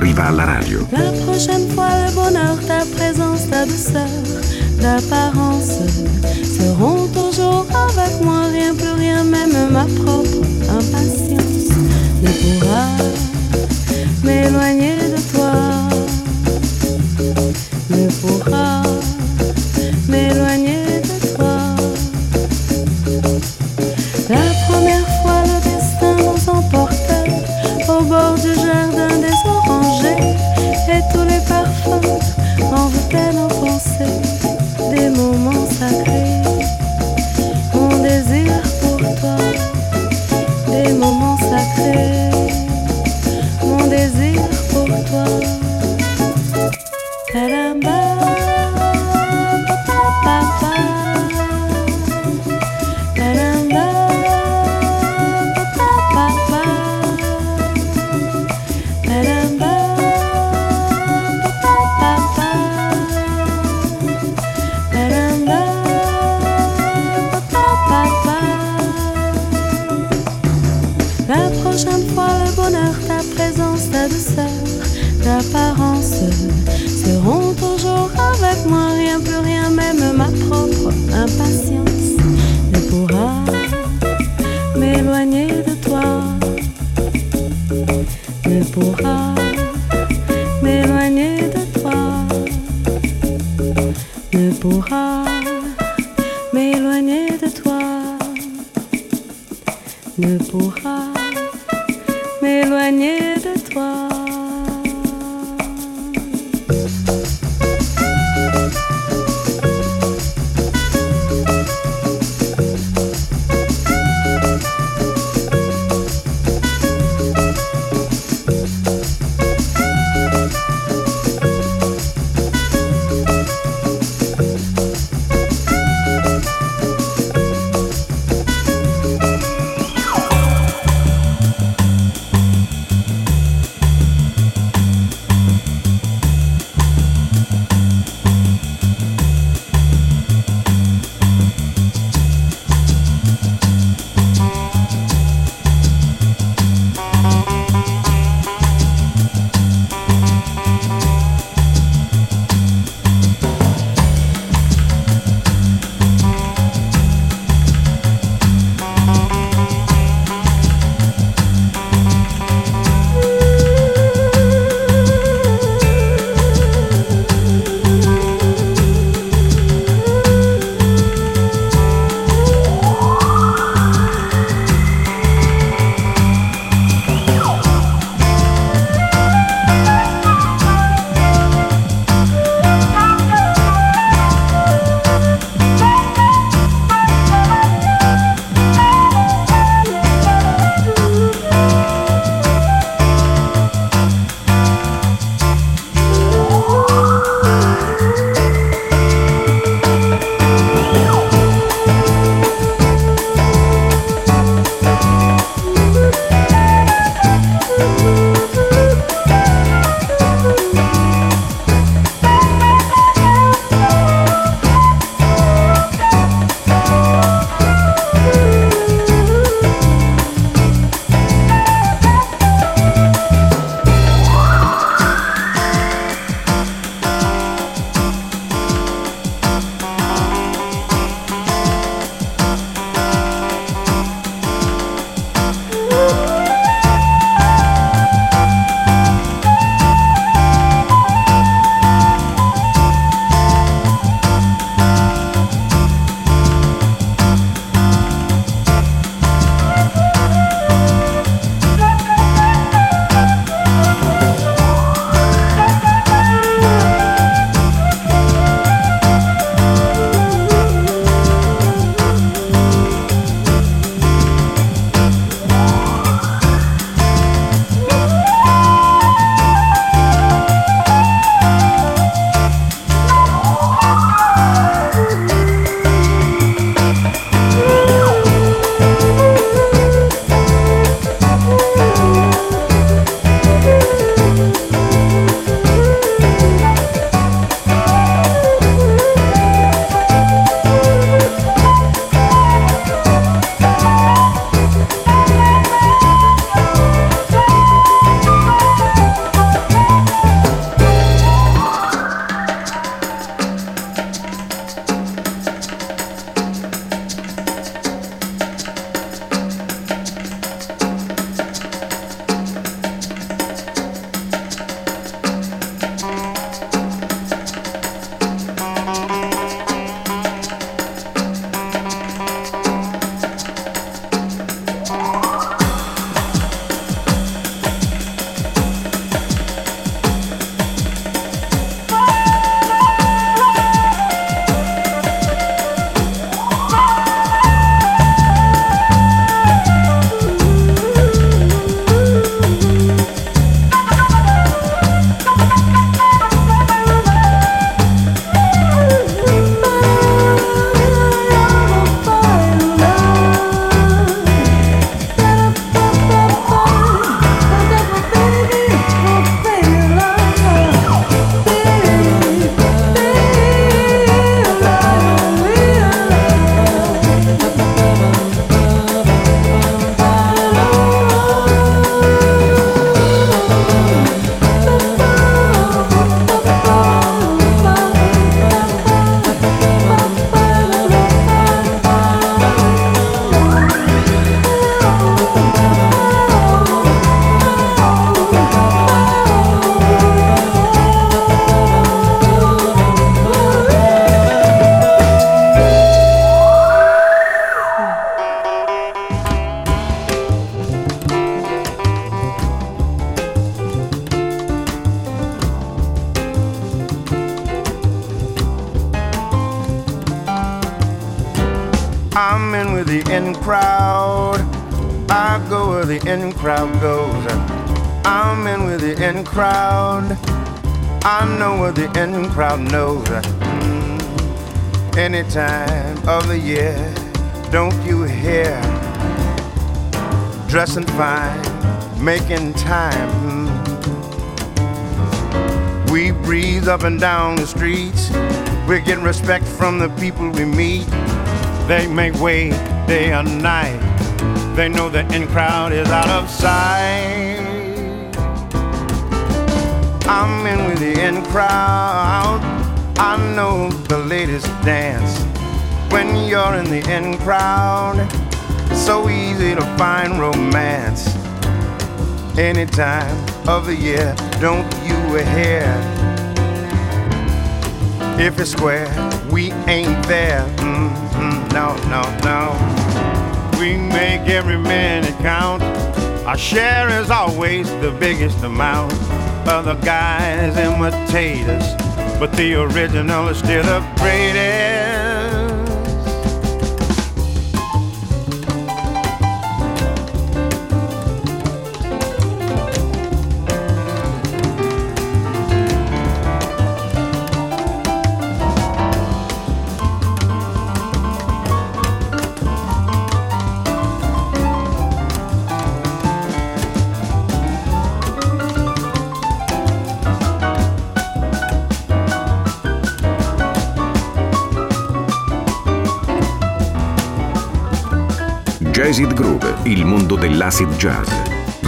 La prochaine fois, le bonheur, ta présence, ta douceur, d'apparence seront toujours avec moi. Rien, plus rien, même ma propre impatience ne pourra. I'm in with the in crowd. I go where the in crowd goes. I'm in with the in crowd. I know where the in crowd knows. Mm. Any time of the year, don't you hear? Dressing fine, making time. Mm. We breeze up and down the streets. We're getting respect from the people we meet. They make way day and night. They know the in crowd is out of sight. I'm in with the in crowd. I know the latest dance. When you're in the in crowd, it's so easy to find romance. Any time of the year, don't you hear? If it's square, we ain't there. Mm-hmm, no, no, no. We make every minute count. Our share is always the biggest amount. Other guys imitate us, but the original is still the greatest. Jazzid Groove, il mondo dell'acid jazz.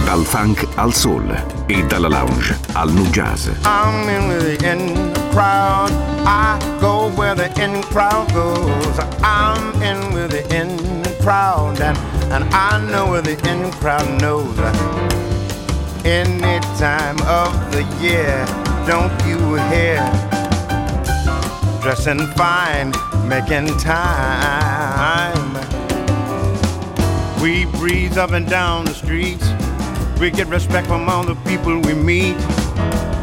Dal funk al soul e dalla lounge al nu jazz. I'm in the in crowd. I go where the in crowd goes. I'm in with the in crowd, and, and I know where the in crowd knows. Any time of the year, don't you hear? Dressing fine, making time. We breeze up and down the streets. We get respect from all the people we meet.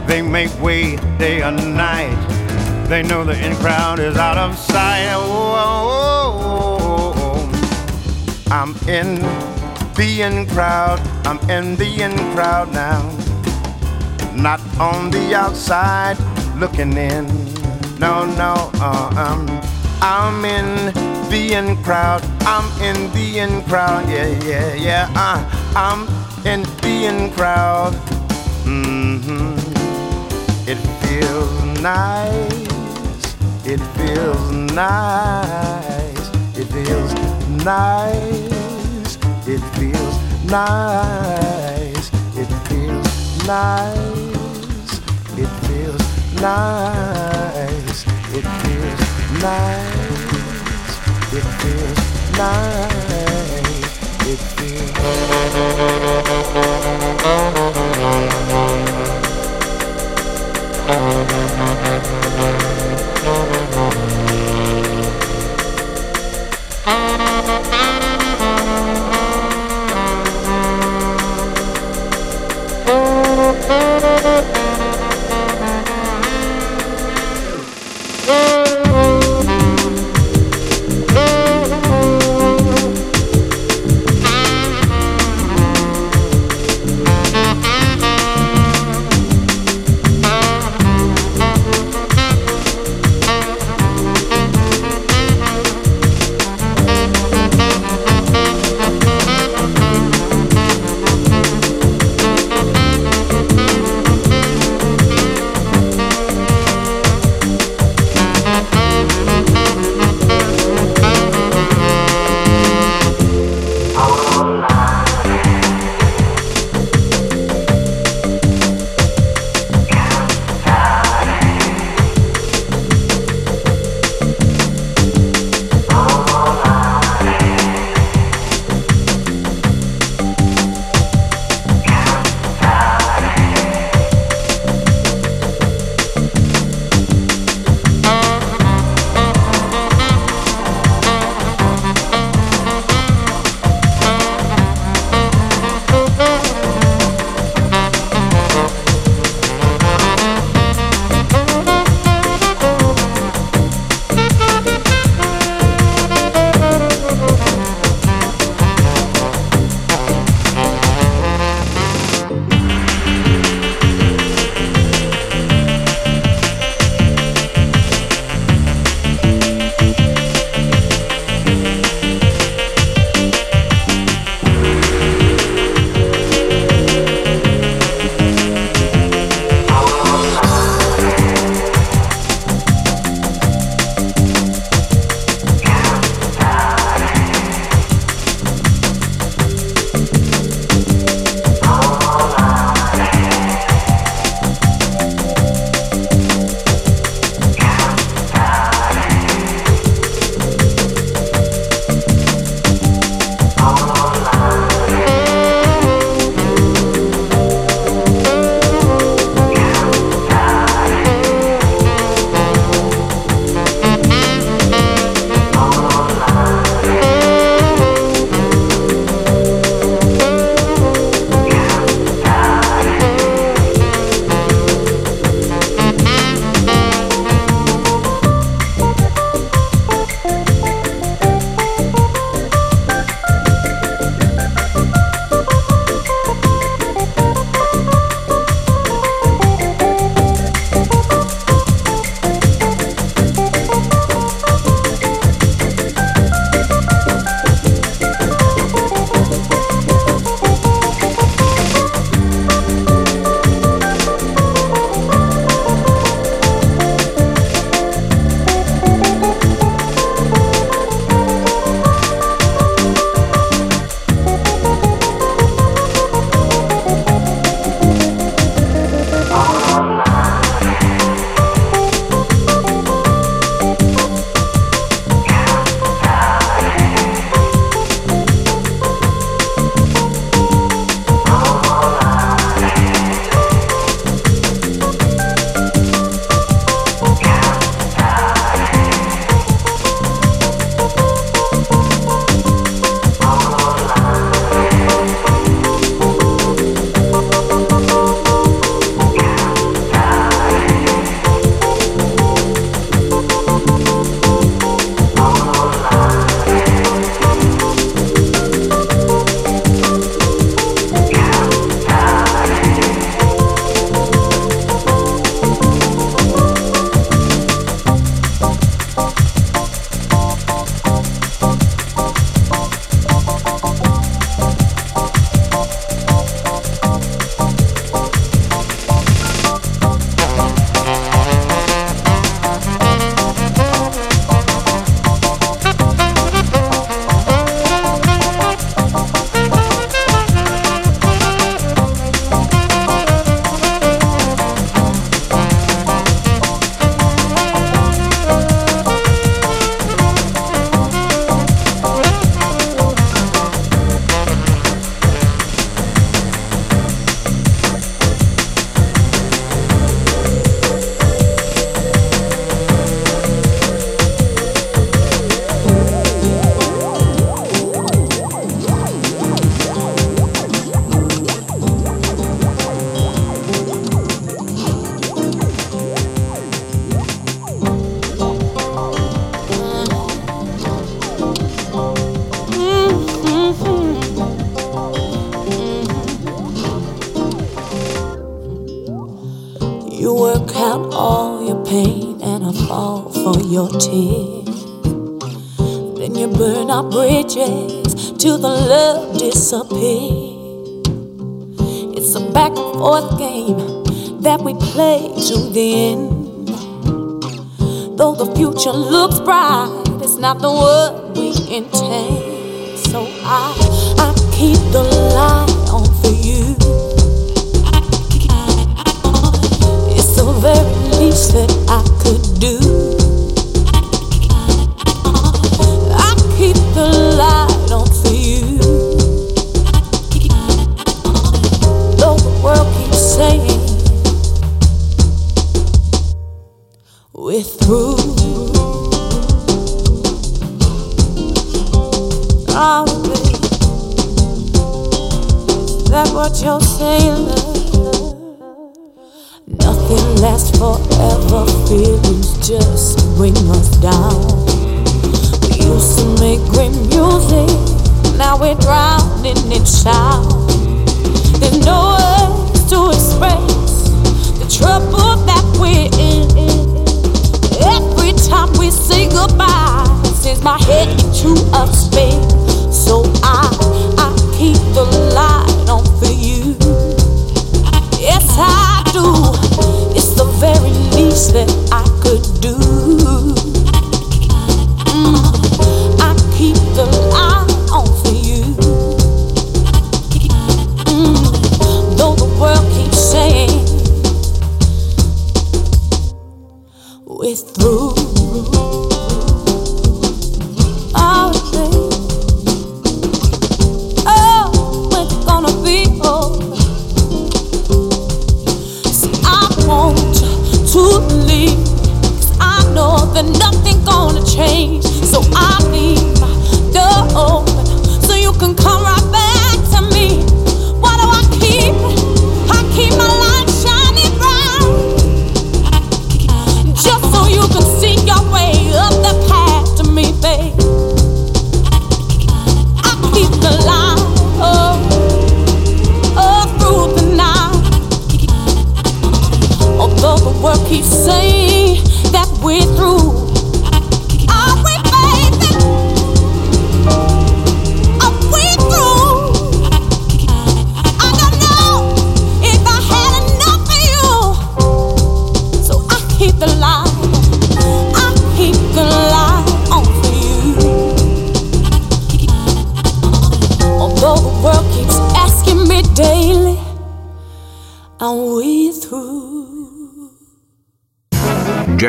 They make way day and night. They know the in crowd is out of sight. Oh. I'm in the in crowd. I'm in the in crowd now. Not on the outside looking in. No, no, uh, um, I'm in the in crowd. I'm in the in crowd. Yeah, yeah, yeah. Uh, I'm in the in crowd. hmm It feels nice. It feels nice. It feels nice. It feels nice. It feels nice. It feels nice. It feels nice. It feels life you. tears. Then you burn our bridges till the love disappears. It's a back and forth game that we play to the end. Though the future looks bright, it's not the world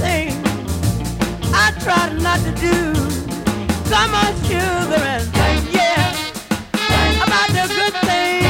thing I tried not to do. Come on, sugar, and yeah, about the good things.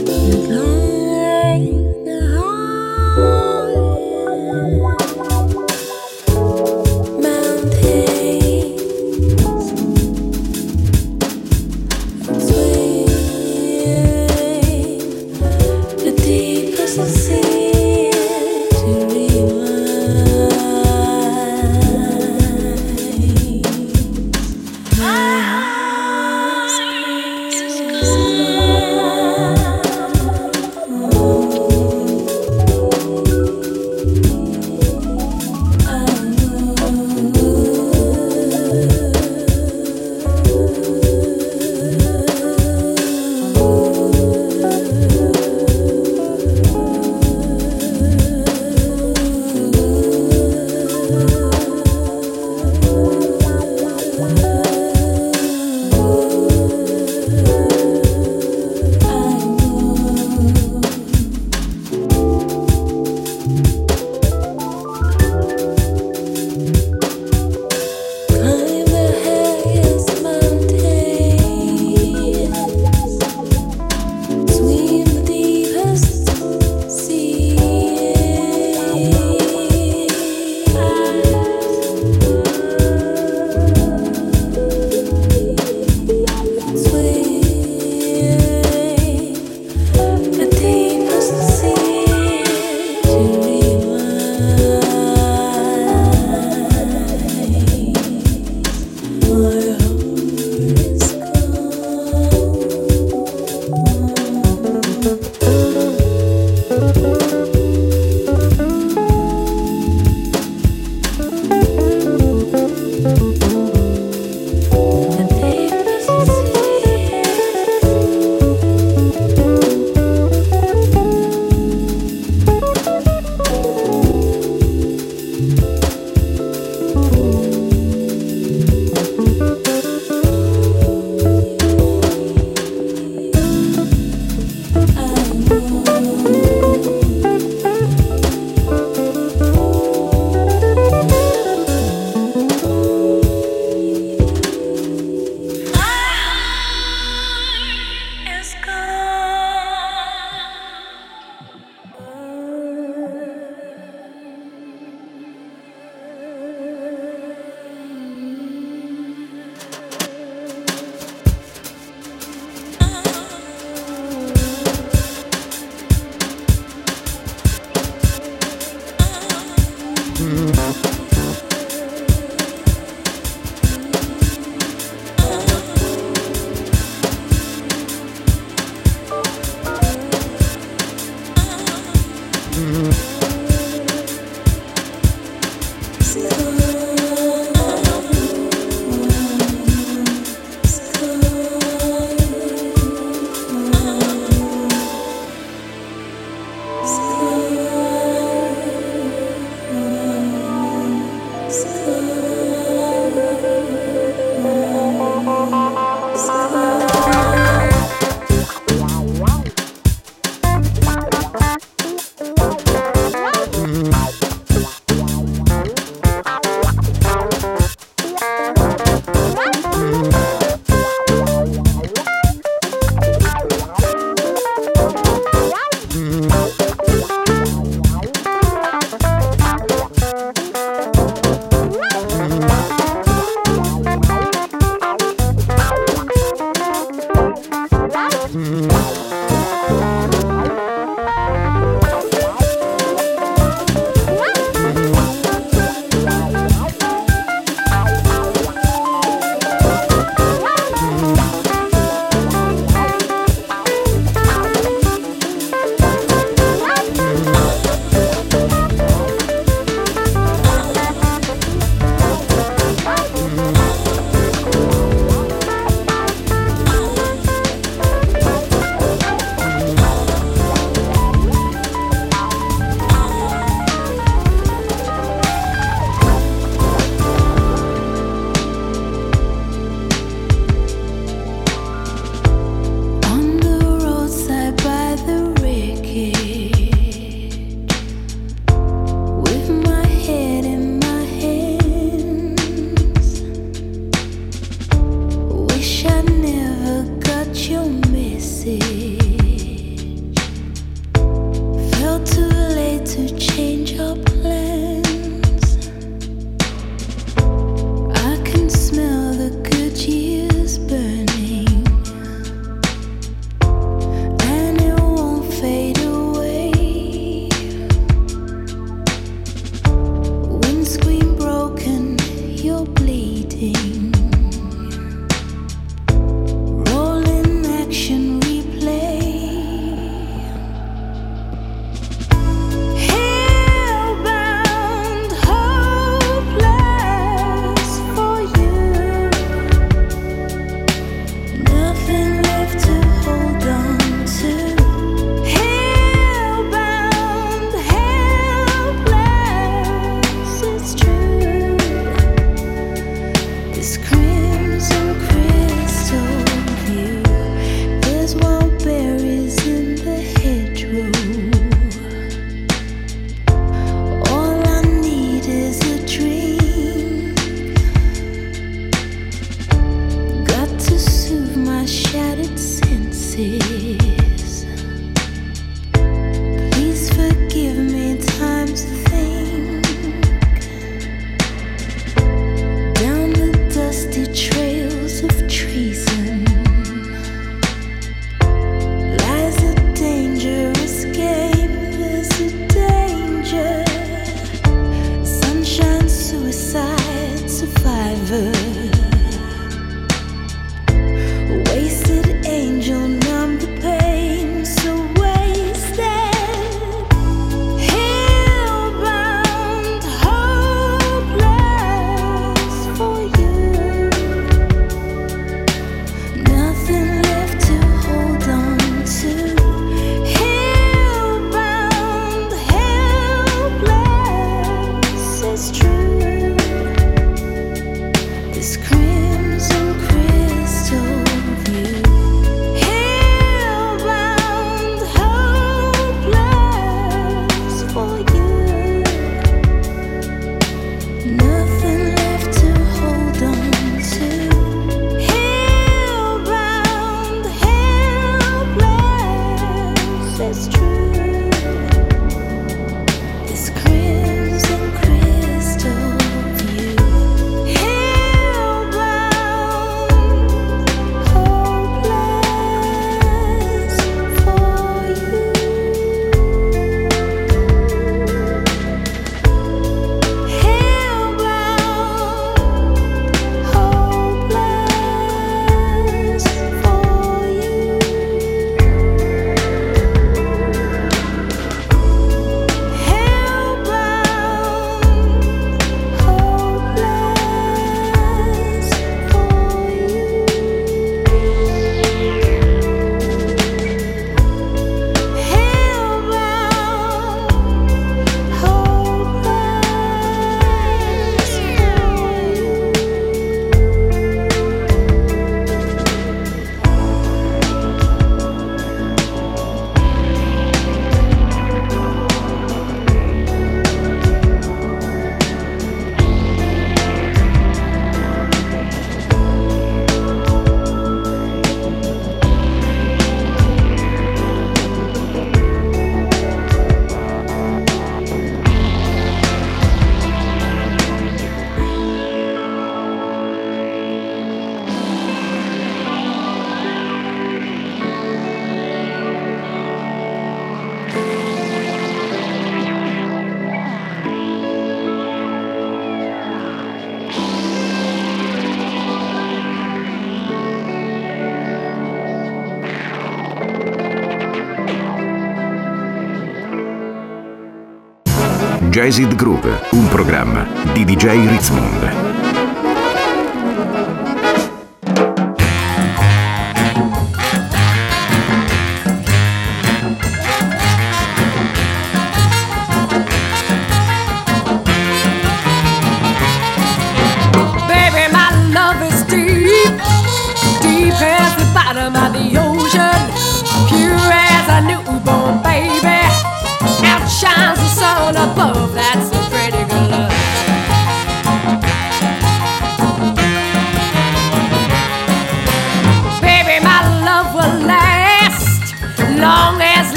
Jazz It Groove, un programma di DJ Ritzmond.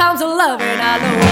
comes a love and I know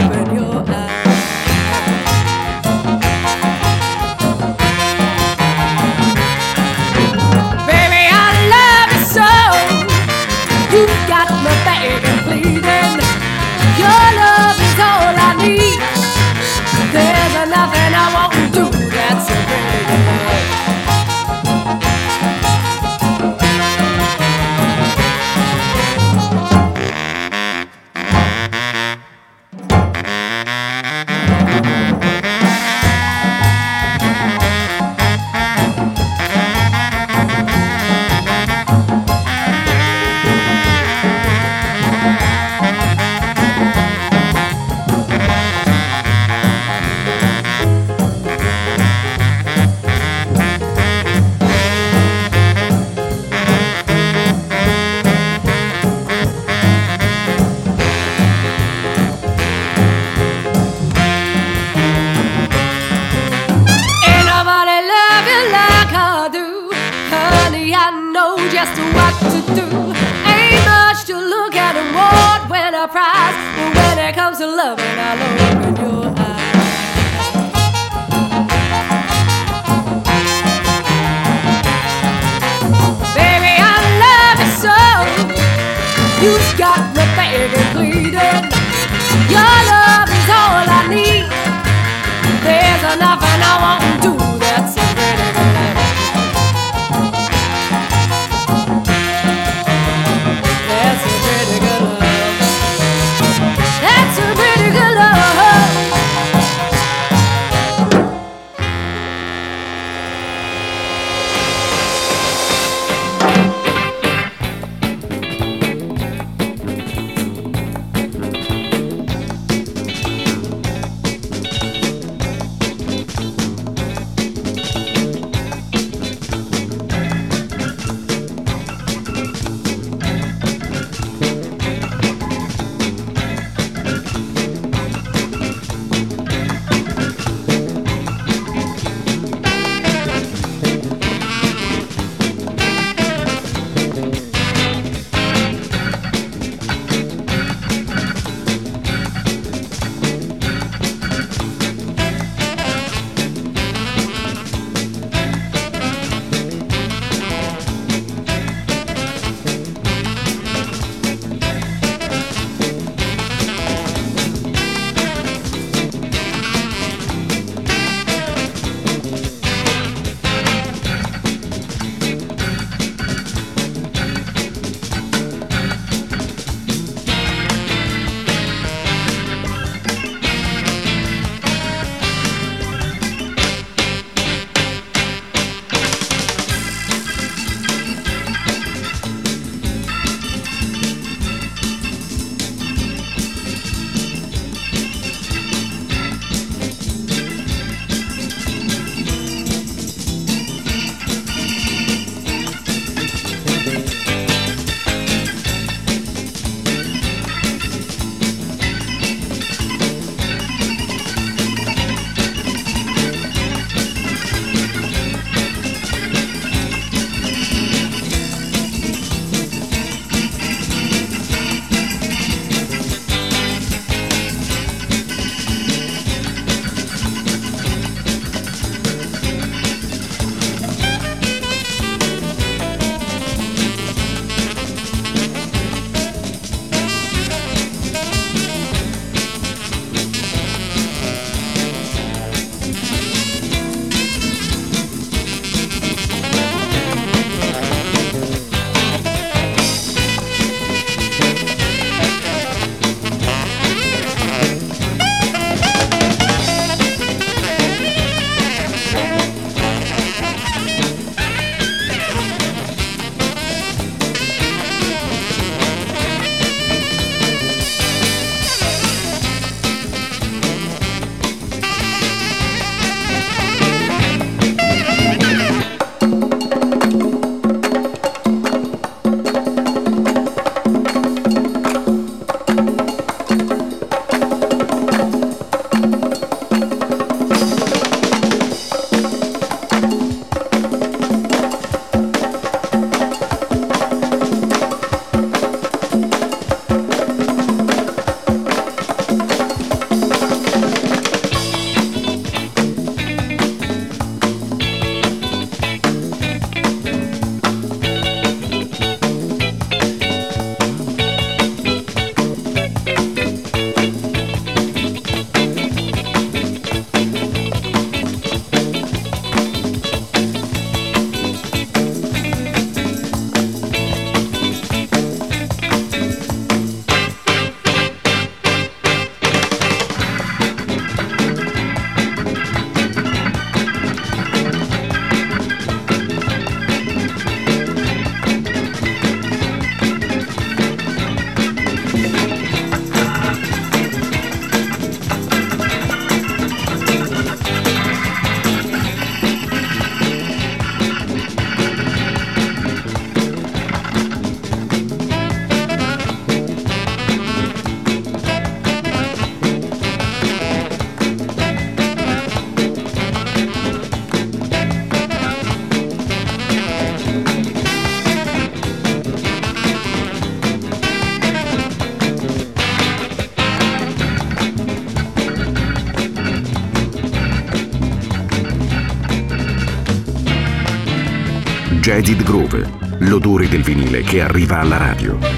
Jaded Groove, l'odore del vinile che arriva alla radio.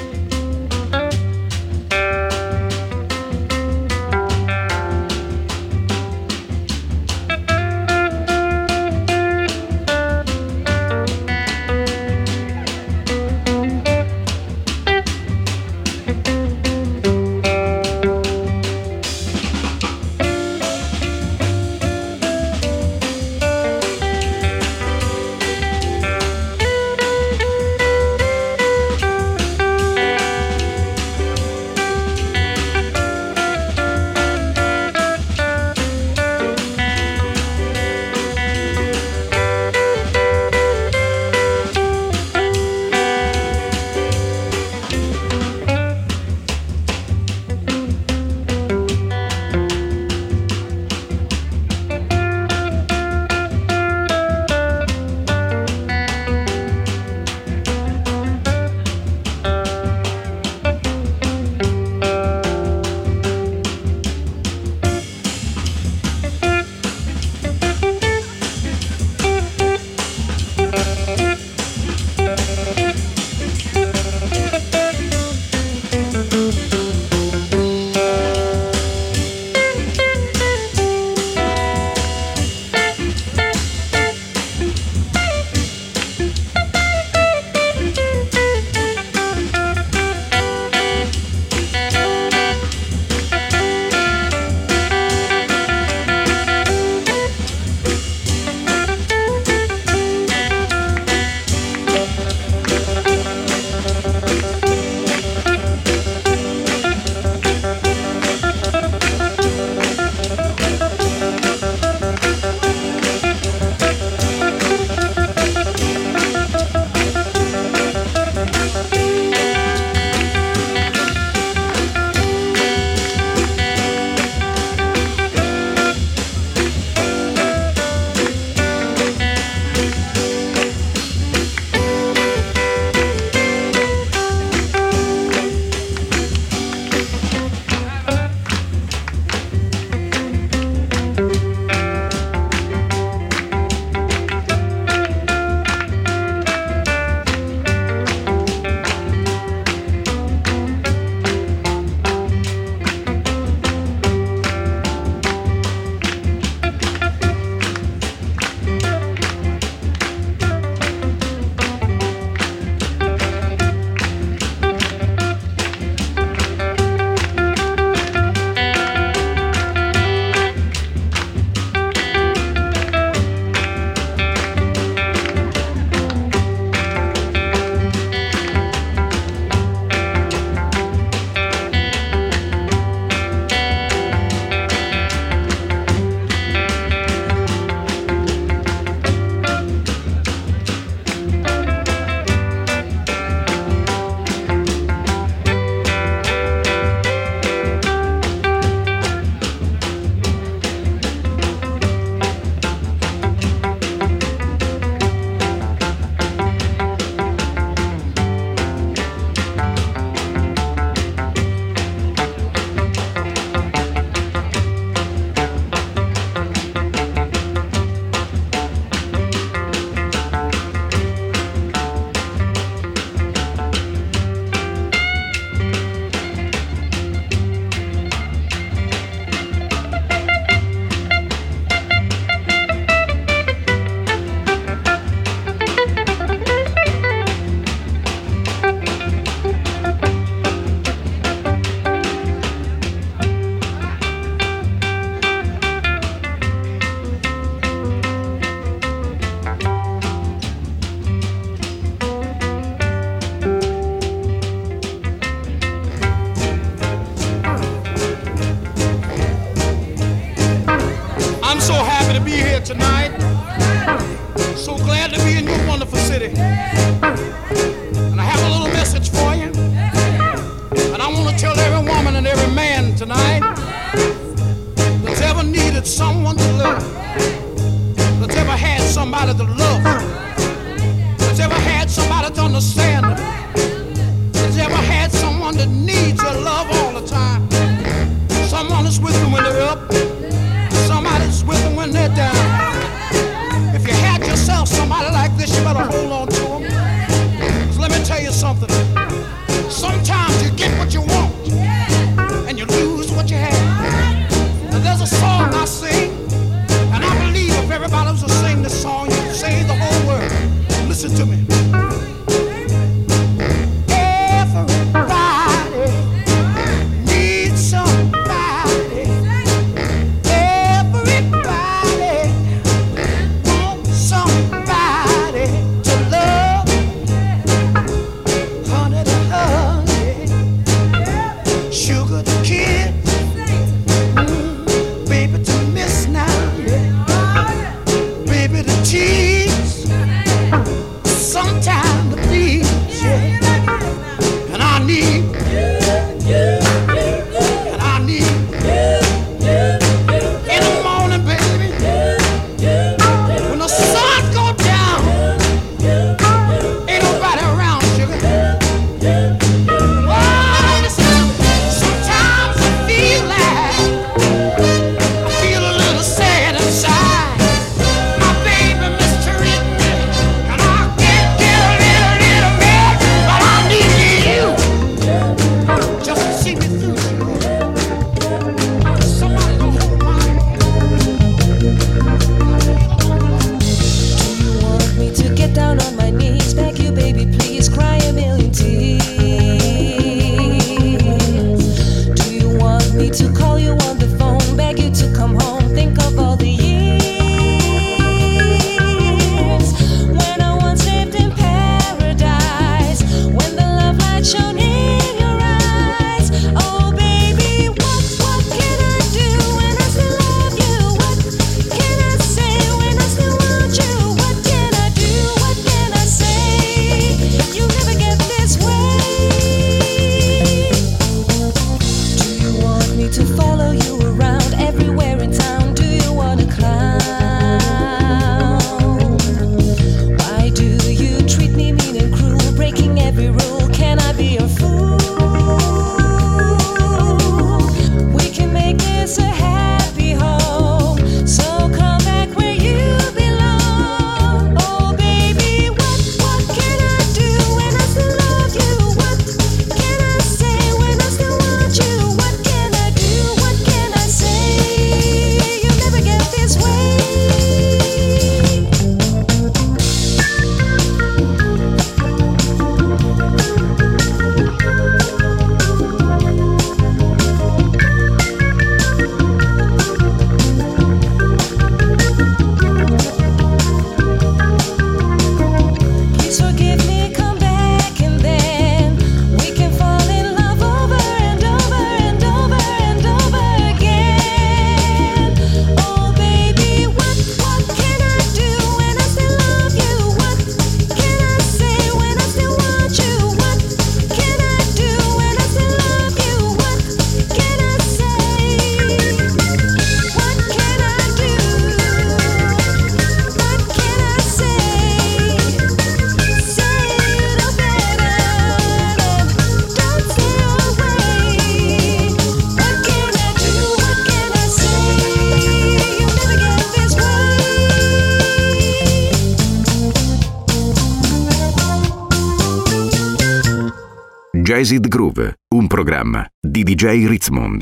Jazzed Groove, un programma di DJ Ritzmond.